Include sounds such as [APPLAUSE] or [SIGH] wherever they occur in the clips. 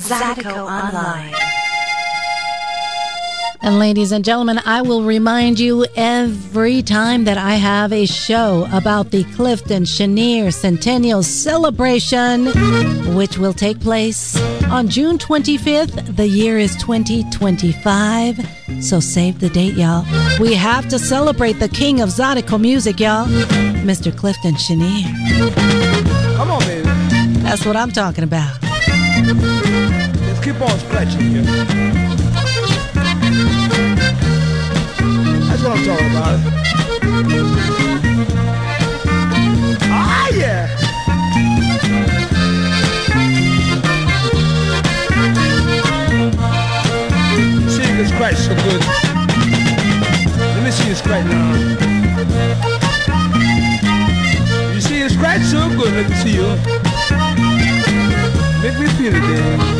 Zydeco Online. And ladies and gentlemen, I will remind you every time that I have a show about the Clifton Chenier Centennial Celebration, which will take place on June 25th. The year is 2025. So save the date, y'all. We have to celebrate the king of Zydeco music, y'all, Mr. Clifton Chenier. Come on, baby. That's what I'm talking about. Let's keep on scratching here. That's what I'm talking about. Ah, yeah. See you scratch so good. Let me see you scratch now. You see you scratch so good. Let me see you. Make me feel it then.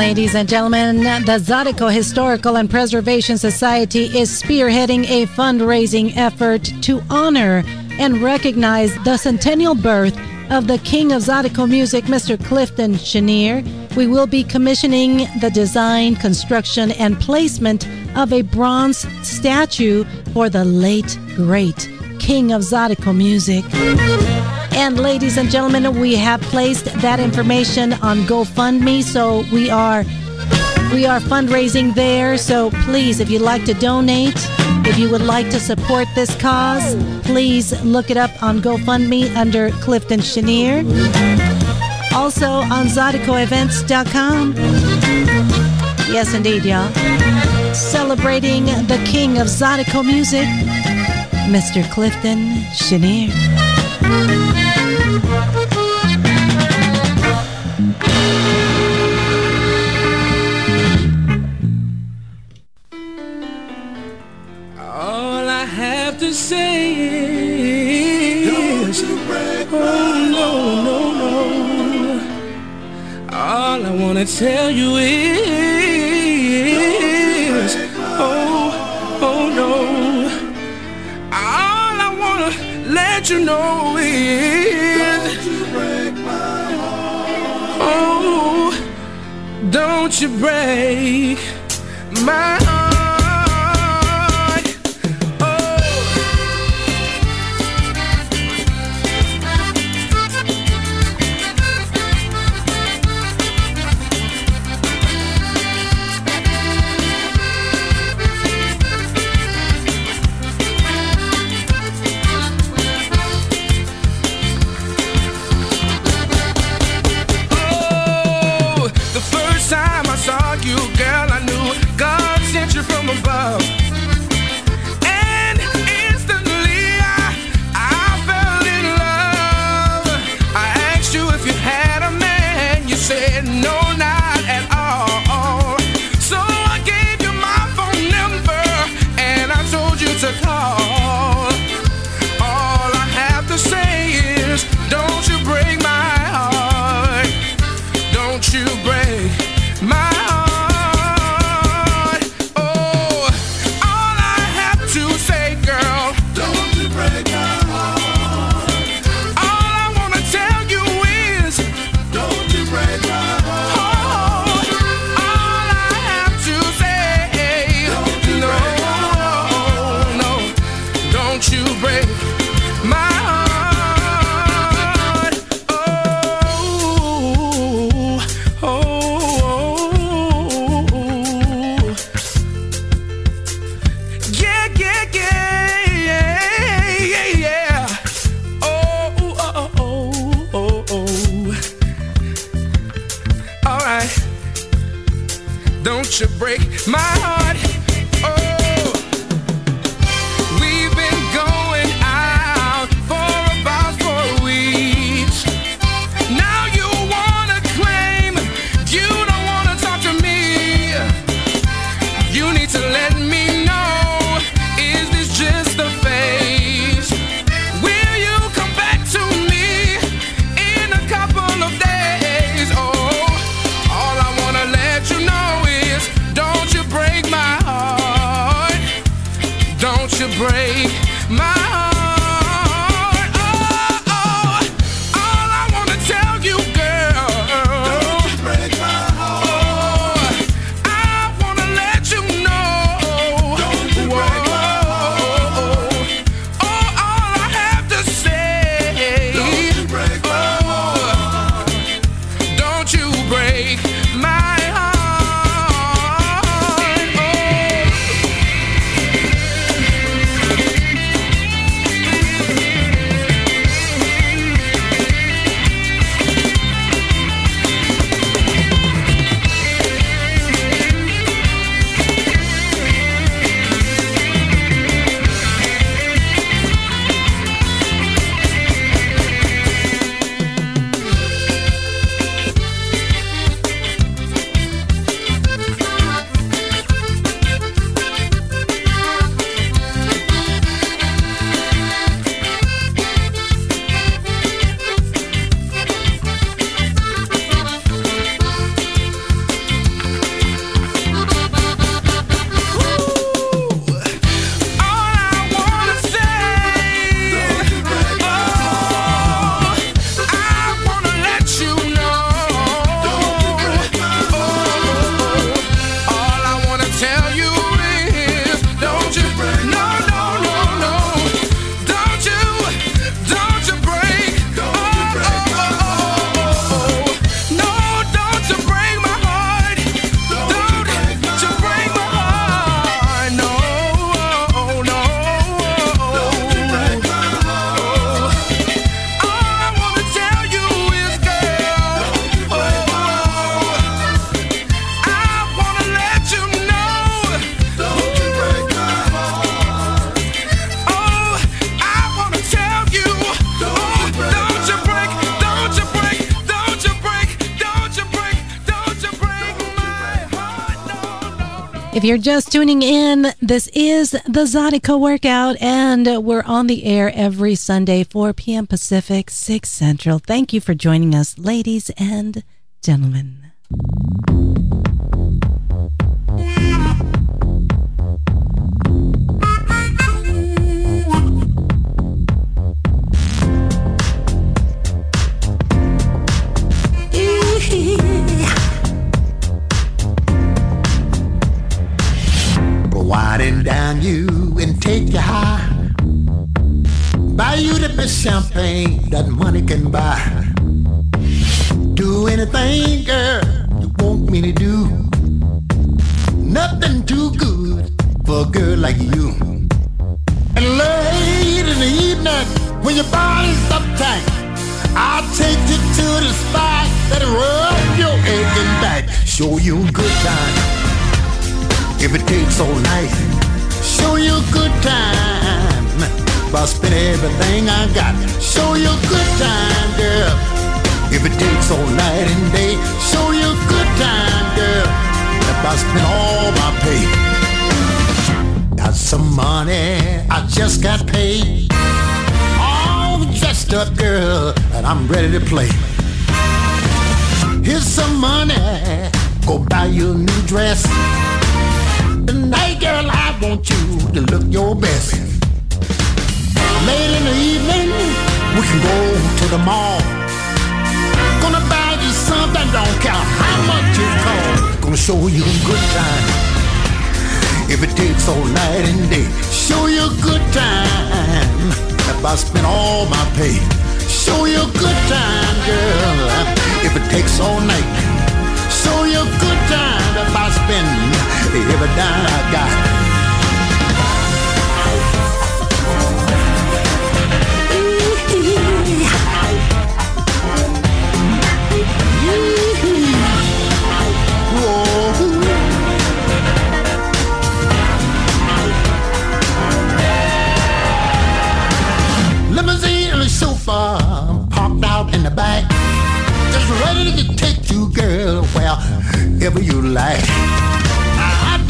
Ladies and gentlemen, the Zydeco Historical and Preservation Society is spearheading a fundraising effort to honor and recognize the centennial birth of the king of Zydeco music, Mr. Clifton Chenier. We will be commissioning the design, construction, and placement of a bronze statue for the late, great king of Zydeco music. And ladies and gentlemen, we have placed that information on GoFundMe, so we are we are fundraising there. So please, if you'd like to donate, if you would like to support this cause, please look it up on GoFundMe under Clifton Chenier. Also on ZydecoEvents.com. Yes, indeed, y'all. Celebrating the king of Zydeco music, Mr. Clifton Chenier. Have say is, oh no, no, no. All I wanna tell you is, oh, oh no. All I wanna let you know is, oh, don't you break my heart. If you're just tuning in, this is the Zydeco Workout, and we're on the air every Sunday, 4 p.m. Pacific, 6 Central. Thank you for joining us, ladies and gentlemen. Winding down you and take you high. Buy you the best champagne that money can buy. Do anything, girl, you want me to do. Nothing too good for a girl like you. And late in the evening, when your body's uptight, I'll take you to the spot that'll rub your aching back. Show you a good time if it takes all night, show you a good time. By spending everything I got, show you a good time, girl. If it takes all night and day, show you a good time, girl. If I spend all my pay, got some money, I just got paid. All dressed up, girl, and I'm ready to play. Here's some money, go buy you a new dress. Tonight, girl, I want you to look your best. Late in the evening, we can go to the mall. Gonna buy you something, don't care how much it costs. Gonna show you a good time. If it takes all night and day, show you a good time. If I spend all my pay, show you a good time, girl. If it takes all night, show you a good time. If I spend with every dime I got. sofa parked out in the back. Just ready to take you, girl, wherever you like.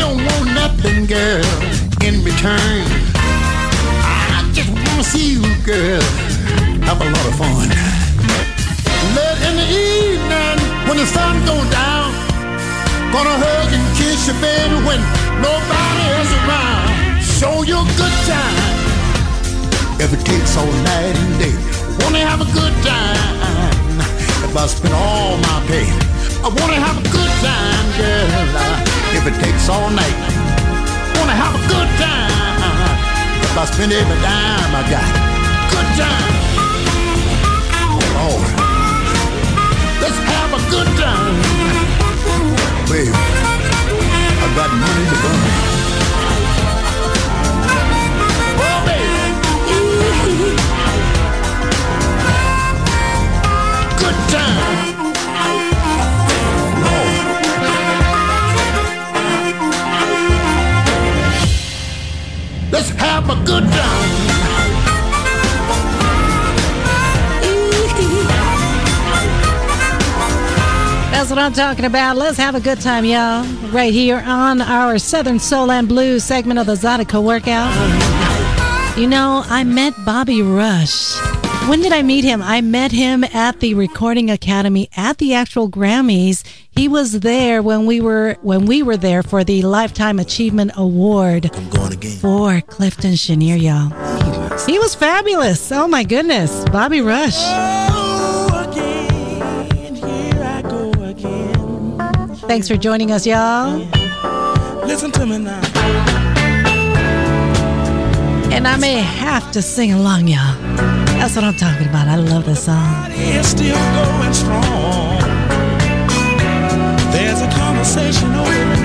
Don't want nothing, girl, in return. I just wanna see you, girl, have a lot of fun. Late in the evening, when the sun goes down, gonna hug and kiss you, baby, when nobody is around. Show you a good time. If it takes all night and day, wanna have a good time. If I spend all my pay, I wanna have a good time, girl. If it takes all night, wanna have a good time. If I spend every dime I got, good time. Oh, let's have a good time. Baby, I got money to burn. Oh, baby. Good time. Have a good time. [LAUGHS] That's what I'm talking about. Let's have a good time, y'all. Right here on our Southern Soul and Blues segment of the Zydeco Workout. You know, I met Bobby Rush. When did I meet him? I met him at the Recording Academy at the actual Grammys. He was there when we were when we were there for the Lifetime Achievement Award for Clifton Chenier, y'all. He was fabulous. Oh my goodness, Bobby Rush. Thanks for joining us, y'all. Listen to me now. And I may have to sing along, y'all. That's what I'm talking about. I love this song. Conversation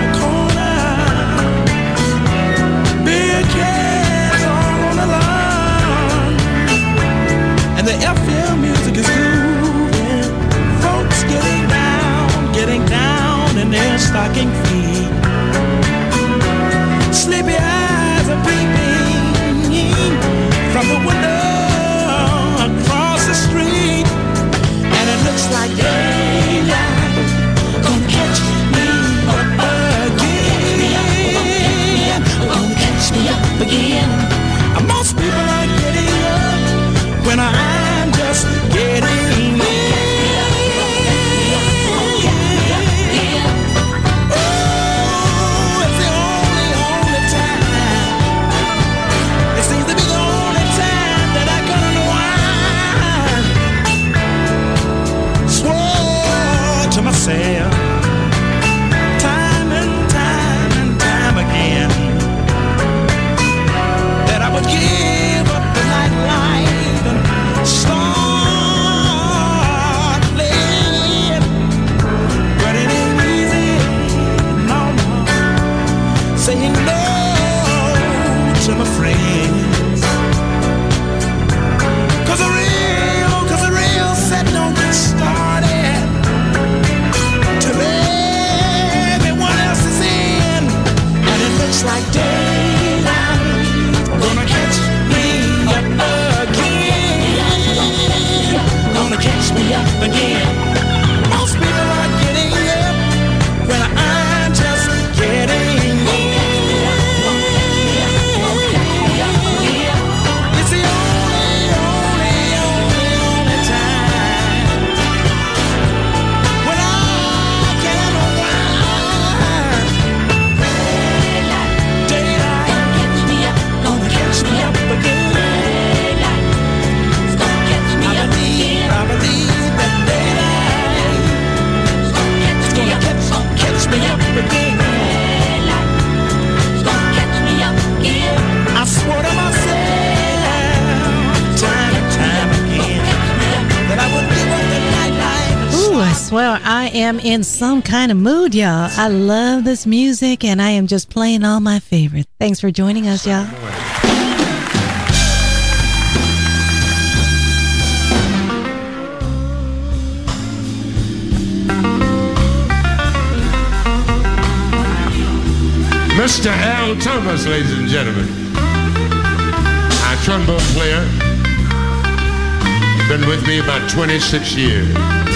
am in some kind of mood, y'all. I love this music and I am just playing all my favorites. Thanks for joining us, y'all. Mr. Al Thomas, ladies and gentlemen. Our trombone player. Been with me about 26 years.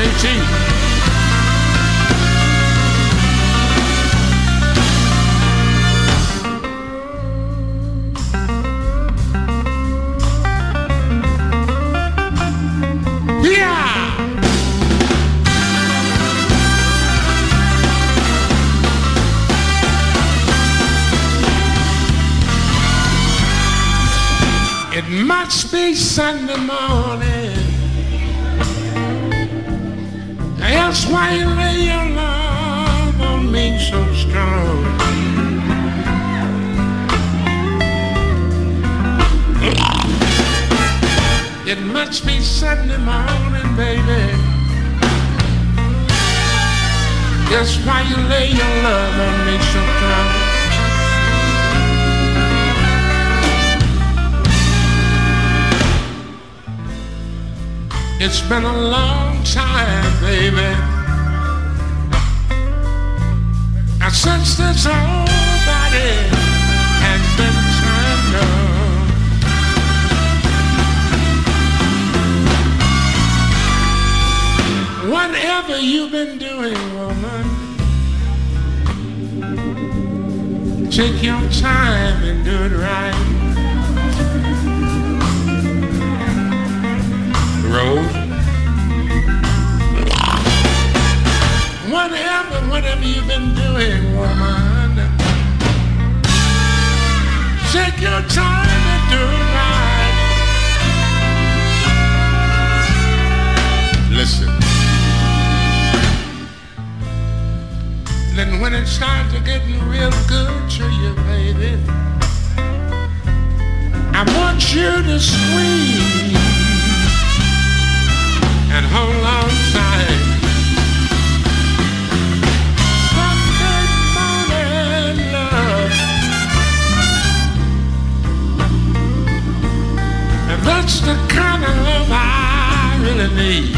JT. It must be Sunday morning. That's why you lay your love on me so strong. It must be Sunday morning, baby. That's why you lay your love on me so strong. It's been a long time, baby. And since this whole body has been turned on. Whatever you've been doing, woman, take your time and do it right. Whatever, whatever you've been doing, woman, take your time and do right. Listen. Then when it starts to getting real good to you, baby, I want you to squeeze and hold on tight. That's the kind of love I really need.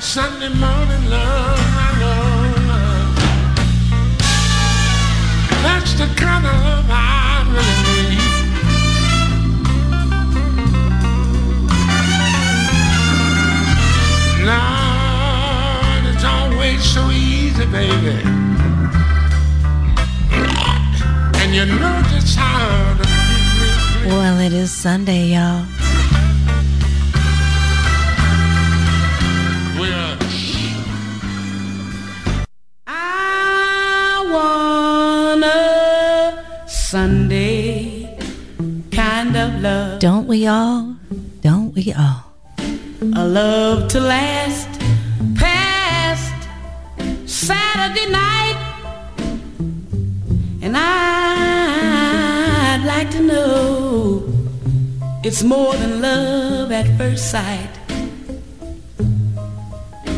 Sunday morning love, I know love. That's the kind of love I really need. Lord, it's always so easy, baby. You know just how to Well, it is Sunday, y'all. I want a Sunday kind of love. Don't we all? Don't we all? A love to last past Saturday night. And I'd like to know it's more than love at first sight.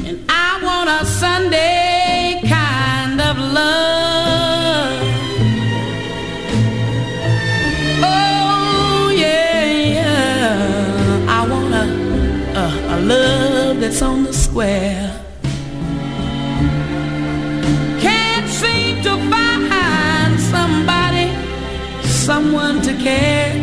And I want a Sunday kind of love. Oh, yeah, yeah. I want a, a, a love that's on the square. Someone to care.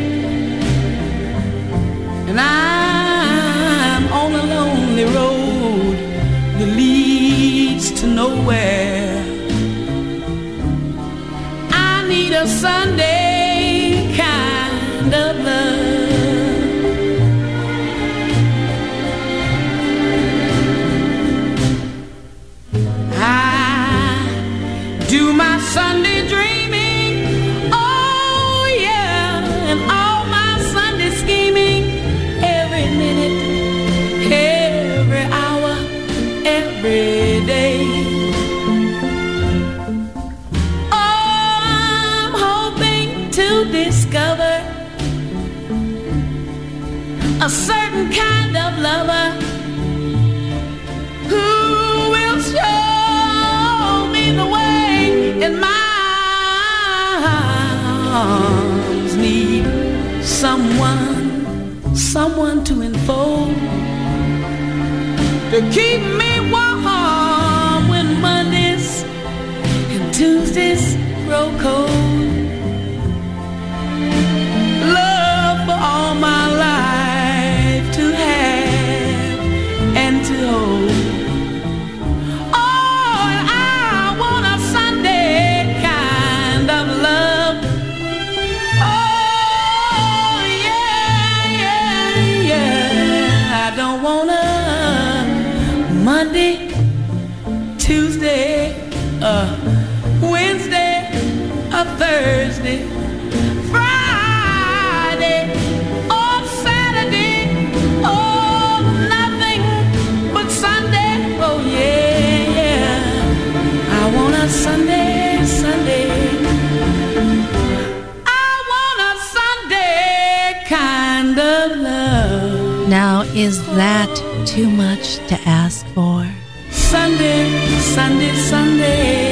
that too much to ask for? Sunday, Sunday, Sunday,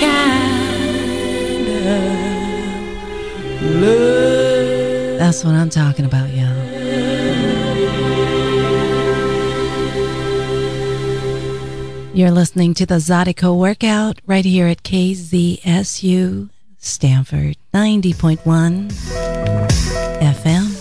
kind of love. That's what I'm talking about, y'all. You're listening to the Zydeco Workout right here at KZSU Stanford 90.1 FM.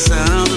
sound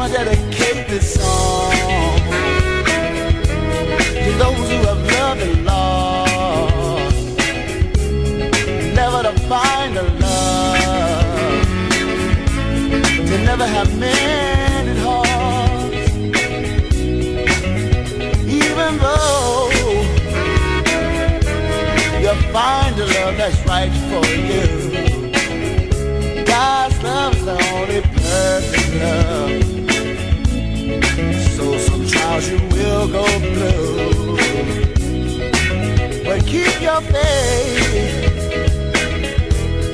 wanna dedicate this song to those who have loved and lost, never to find a love, to never have mended hearts, even though you find a love that's right for you. God's love's the only perfect love. cause you will go blue, But keep your faith.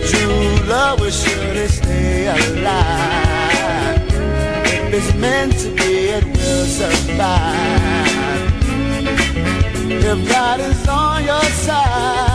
True love will surely stay alive. If it's meant to be, it will survive. If God is on your side.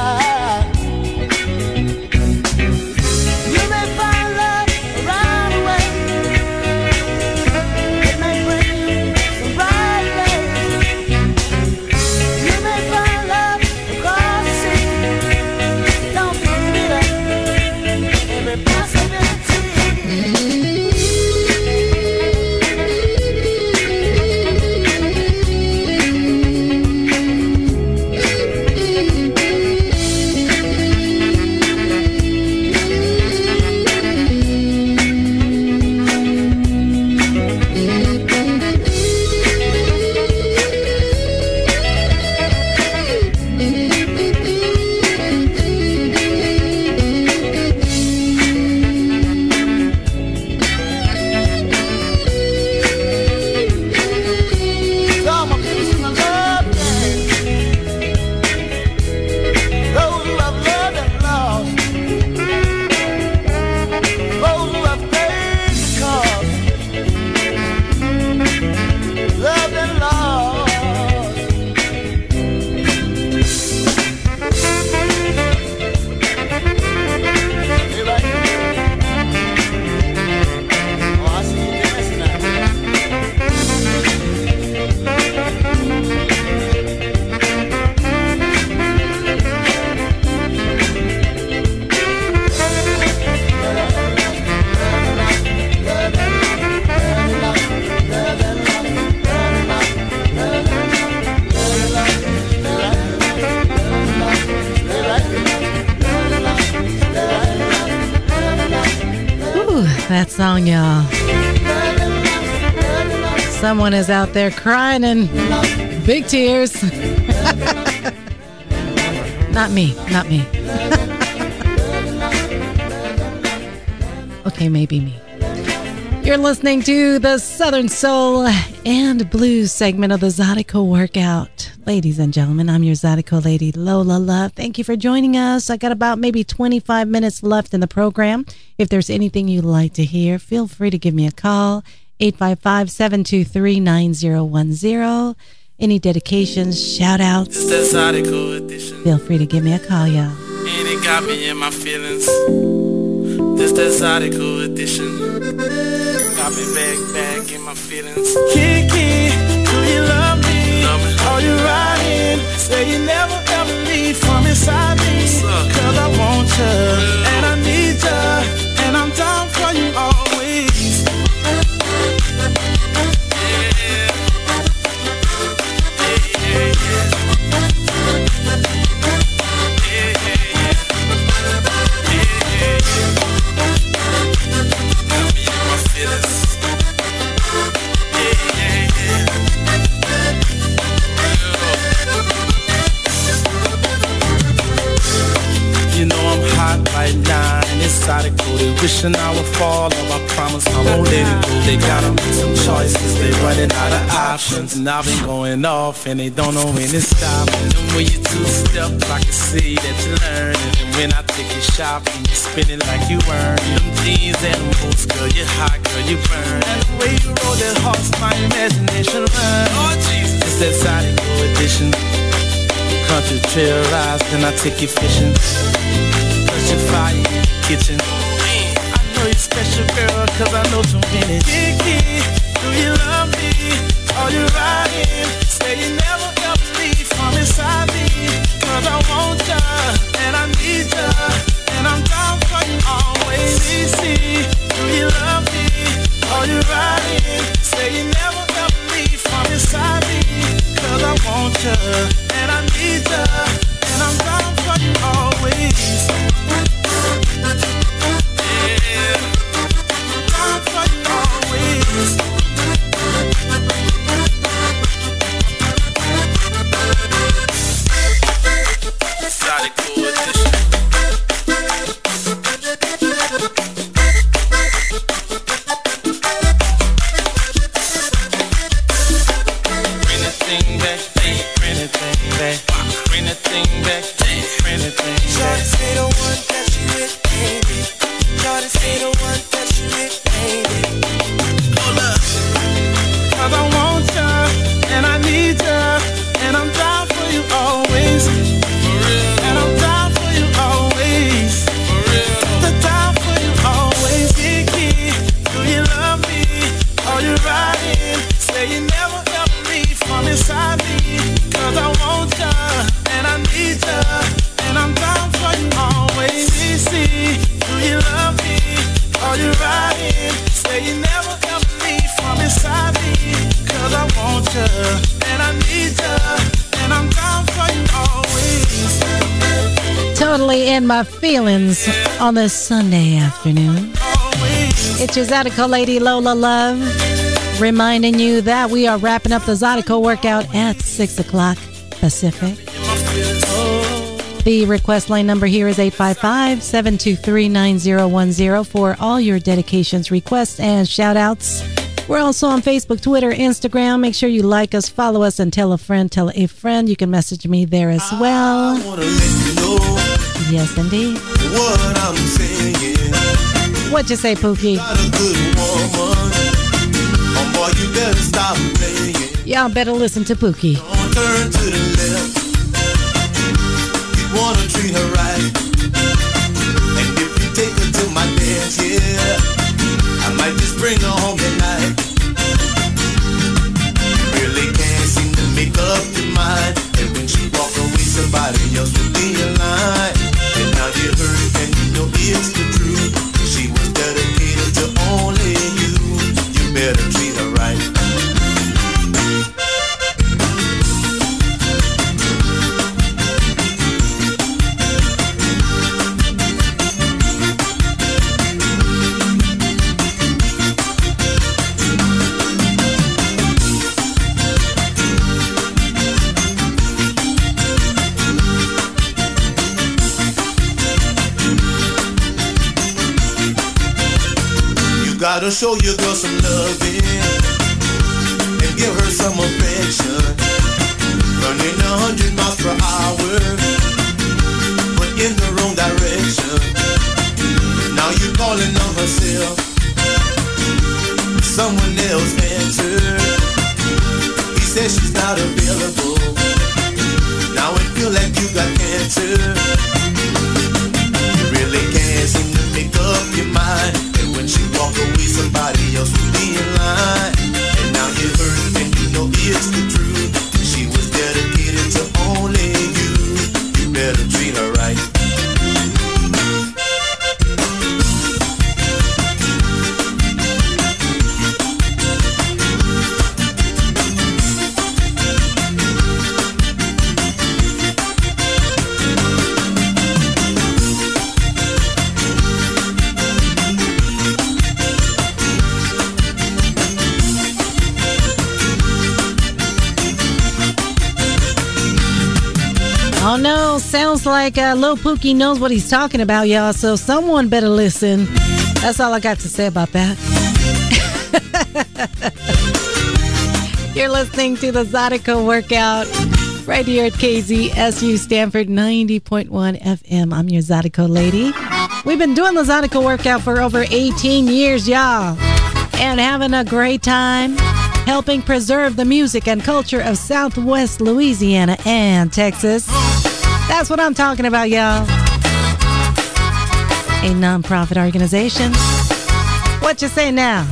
Is out there crying and big tears. [LAUGHS] not me, not me. [LAUGHS] okay, maybe me. You're listening to the Southern Soul and Blues segment of the Zydeco Workout. Ladies and gentlemen, I'm your Zydeco lady, Lola Love. Thank you for joining us. I got about maybe 25 minutes left in the program. If there's anything you'd like to hear, feel free to give me a call, 855 723 9010. Any dedications, shout outs, It's that Zydeco edition. feel free to give me a call, y'all. And it got me in my feelings. This that edition. Got me back, back in my feelings. Kiki, And I've been going off and they don't know when to stop. And when you two step, I can see that you're learning. And when I take you shopping, you spin it like you earn. Them jeans and them boots, girl, you're hot, girl, you burn. And the way you roll that horse, my imagination run. Oh Jesus, it's that Zydeco edition. Country trail rides, then I take you fishing. Touch your fire in the kitchen. I know you're special, girl, cause I know too many. Kiki, do you love me? Are you riding? Say you never ever leave from inside me. Cause I want ya, and I need ya, and I'm down for you always. CC, do you love me? Are you riding? Say you never ever leave from inside me. Cause I want ya, and I need ya, on this Sunday afternoon. It's your Zydeco lady, Lola Love, reminding you that we are wrapping up the Zydeco workout at 6 o'clock Pacific. The request line number here is 855 723 9010 for all your dedications, requests, and shout outs. We're also on Facebook, Twitter, Instagram. Make sure you like us, follow us, and tell a friend, tell a friend. You can message me there as well. I wanna let you know Yes, indeed. what I'm saying. What you say, Pookie? Got a good woman. Oh boy, you better stop playing. Y'all better listen to Pookie. Don't turn to the left. You wanna treat her right. And if you take her to my dance, yeah, I might just bring her home tonight. You really can't seem to make up your mind. And when she walk away, somebody else be heard, and you know it's the truth. Show your girl some loving and give her some affection. Running a hundred miles per hour, but in the wrong direction. Now you're calling on herself. Someone else answered. He says she's not available. Now it feel like you got cancer. Sounds like uh, Lil Pookie knows what he's talking about, y'all. So someone better listen. That's all I got to say about that. [LAUGHS] You're listening to the Zydeco Workout right here at KZSU Stanford 90.1 FM. I'm your Zydeco lady. We've been doing the Zydeco Workout for over 18 years, y'all, and having a great time helping preserve the music and culture of Southwest Louisiana and Texas. That's what I'm talking about, y'all. A nonprofit organization. What you say now?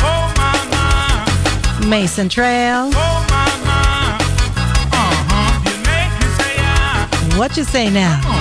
Oh Mason Trail. oh. Uh-huh. You make me say ah. What you say now?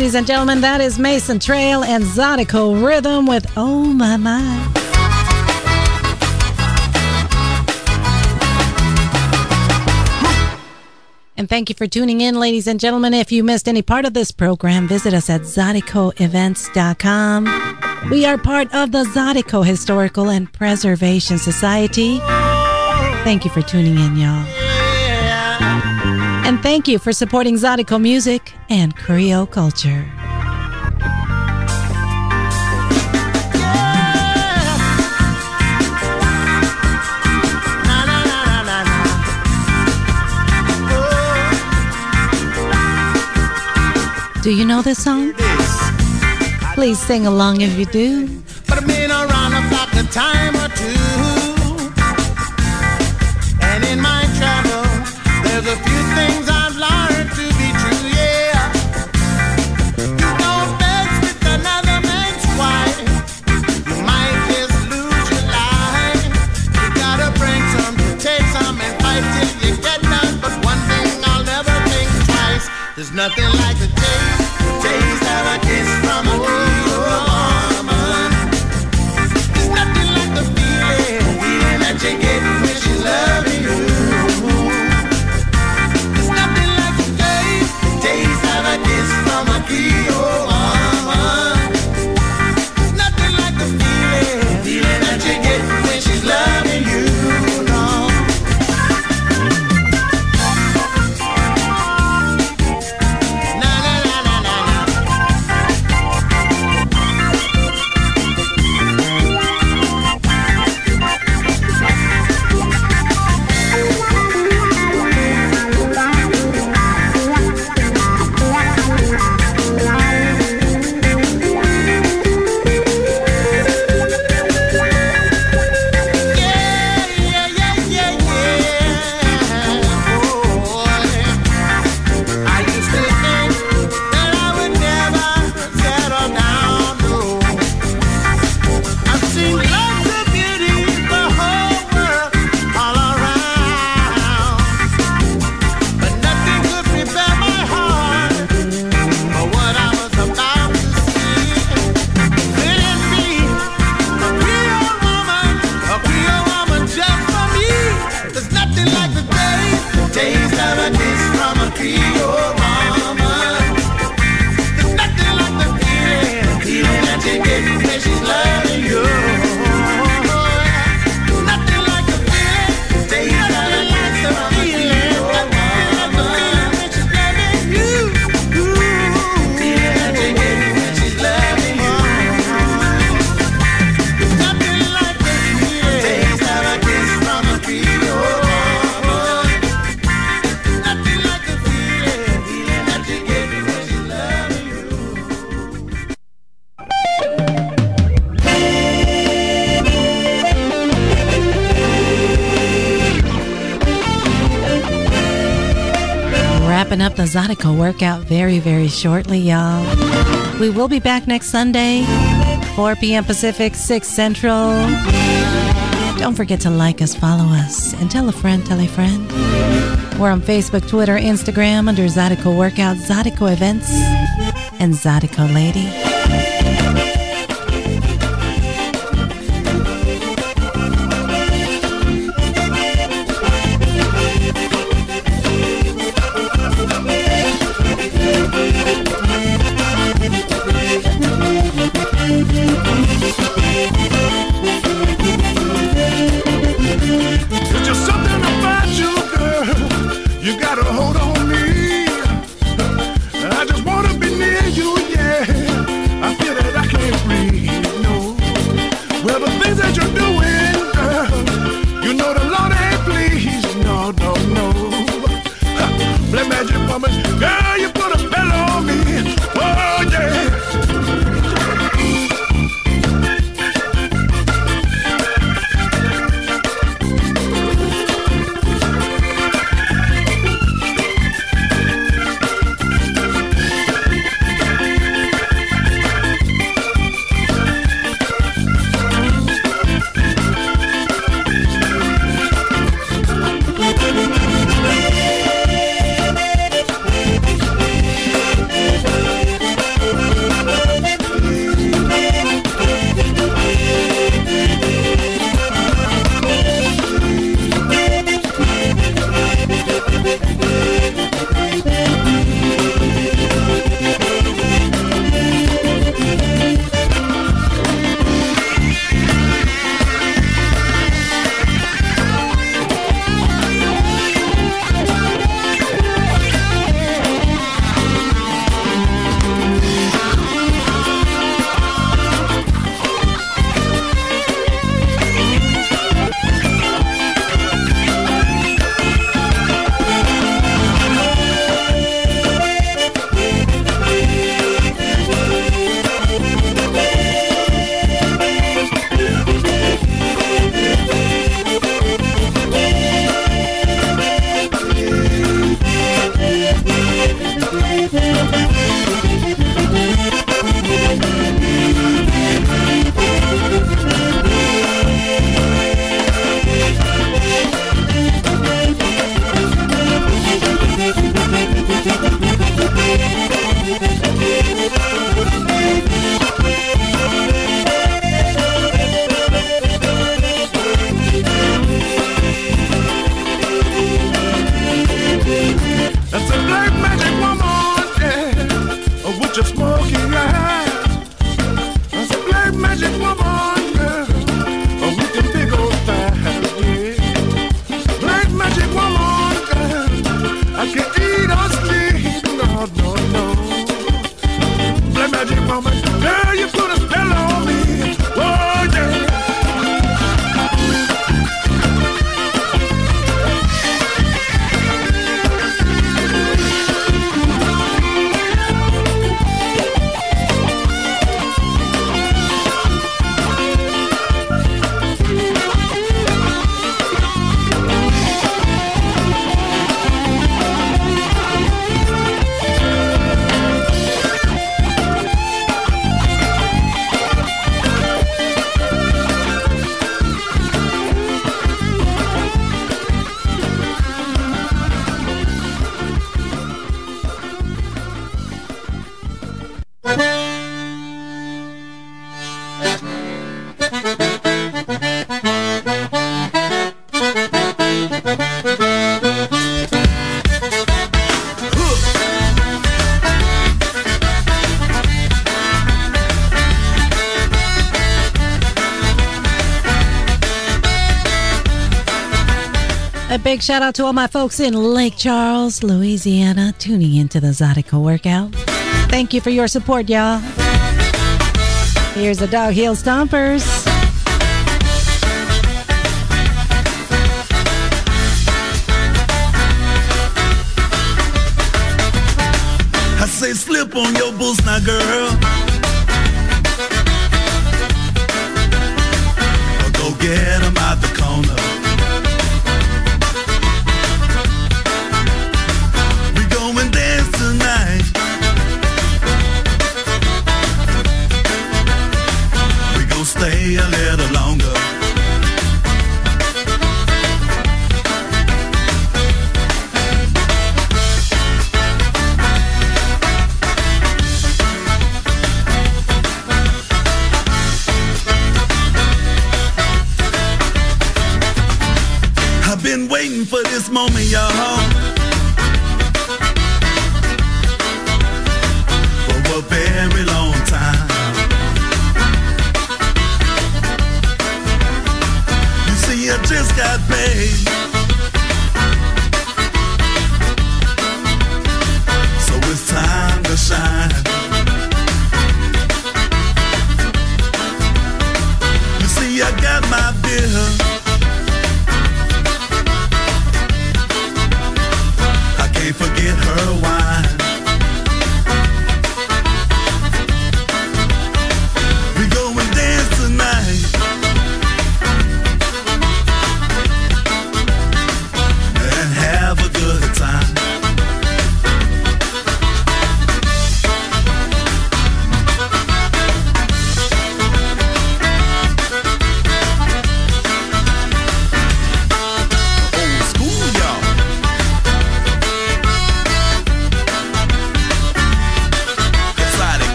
Ladies and gentlemen, that is Mason Trail and Zydeco Rhythm with Oh My My. And thank you for tuning in, ladies and gentlemen. If you missed any part of this program, visit us at ZydecoEvents.com. We are part of the Zydeco Historical and Preservation Society. Thank you for tuning in, y'all. Thank you for supporting Zydeco music and Creole culture. Do you know this song? Please sing along if you do. But I've the time or two. Zydeco workout very, very shortly, y'all. We will be back next Sunday, 4 p.m. Pacific, 6 Central. Don't forget to like us, follow us, and tell a friend, tell a friend. We're on Facebook, Twitter, Instagram under Zydeco Workout, Zydeco Events, and Zydeco Lady. Big shout out to all my folks in Lake Charles, Louisiana, tuning into the Zydeco workout. Thank you for your support, y'all. Here's the Dog Hill Stompers. I say slip on your boots now, girl.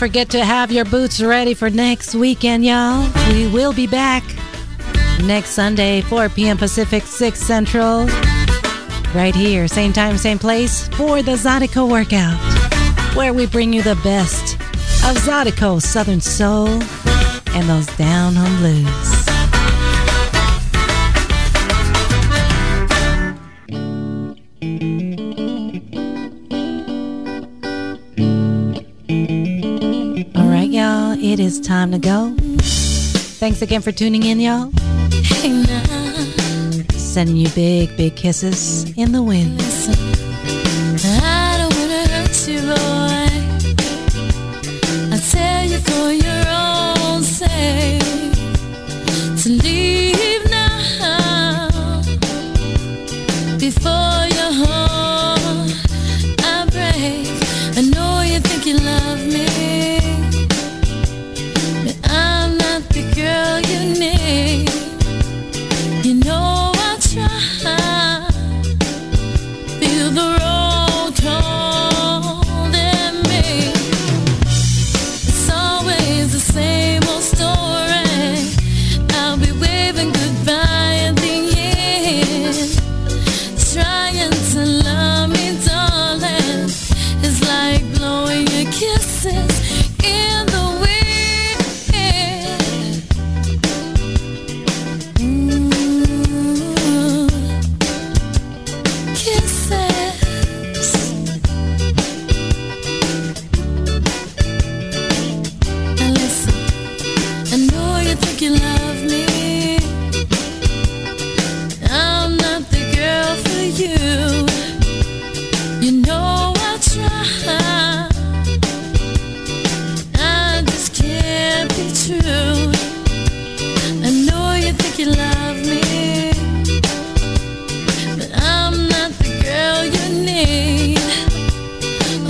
forget to have your boots ready for next weekend, y'all. We will be back next Sunday, 4 p.m. Pacific, 6 Central, right here, same time, same place, for the Zydeco Workout, where we bring you the best of Zydeco Southern Soul and those down home blues. it is time to go. Thanks again for tuning in, y'all. Sending you big, big kisses in the wind.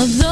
Of those.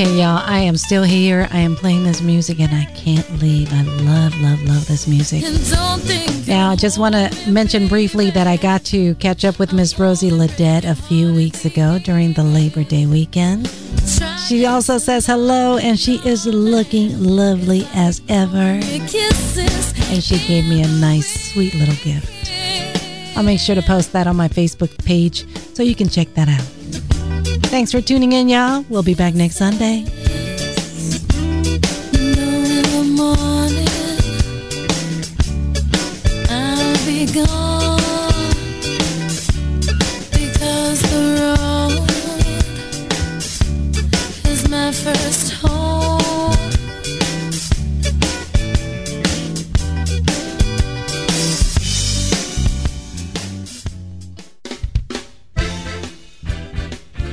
Okay, y'all, I am still here. I am playing this music and I can't leave. I love, love, love this music. Now, I just want to mention briefly that I got to catch up with Miss Rosie Ledet a few weeks ago during the Labor Day weekend. She also says hello and she is looking lovely as ever. And she gave me a nice, sweet little gift. I'll make sure to post that on my Facebook page so you can check that out. Thanks for tuning in, y'all. We'll be back next Sunday. in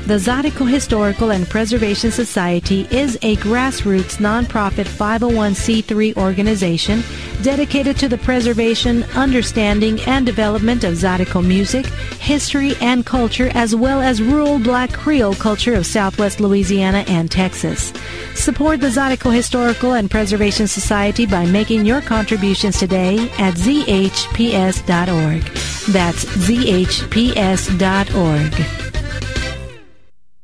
The Zydeco Historical and Preservation Society is a grassroots nonprofit 501c3 organization dedicated to the preservation, understanding, and development of Zydeco music, history, and culture, as well as rural black Creole culture of southwest Louisiana and Texas. Support the Zydeco Historical and Preservation Society by making your contributions today at zhps.org. That's zhps.org.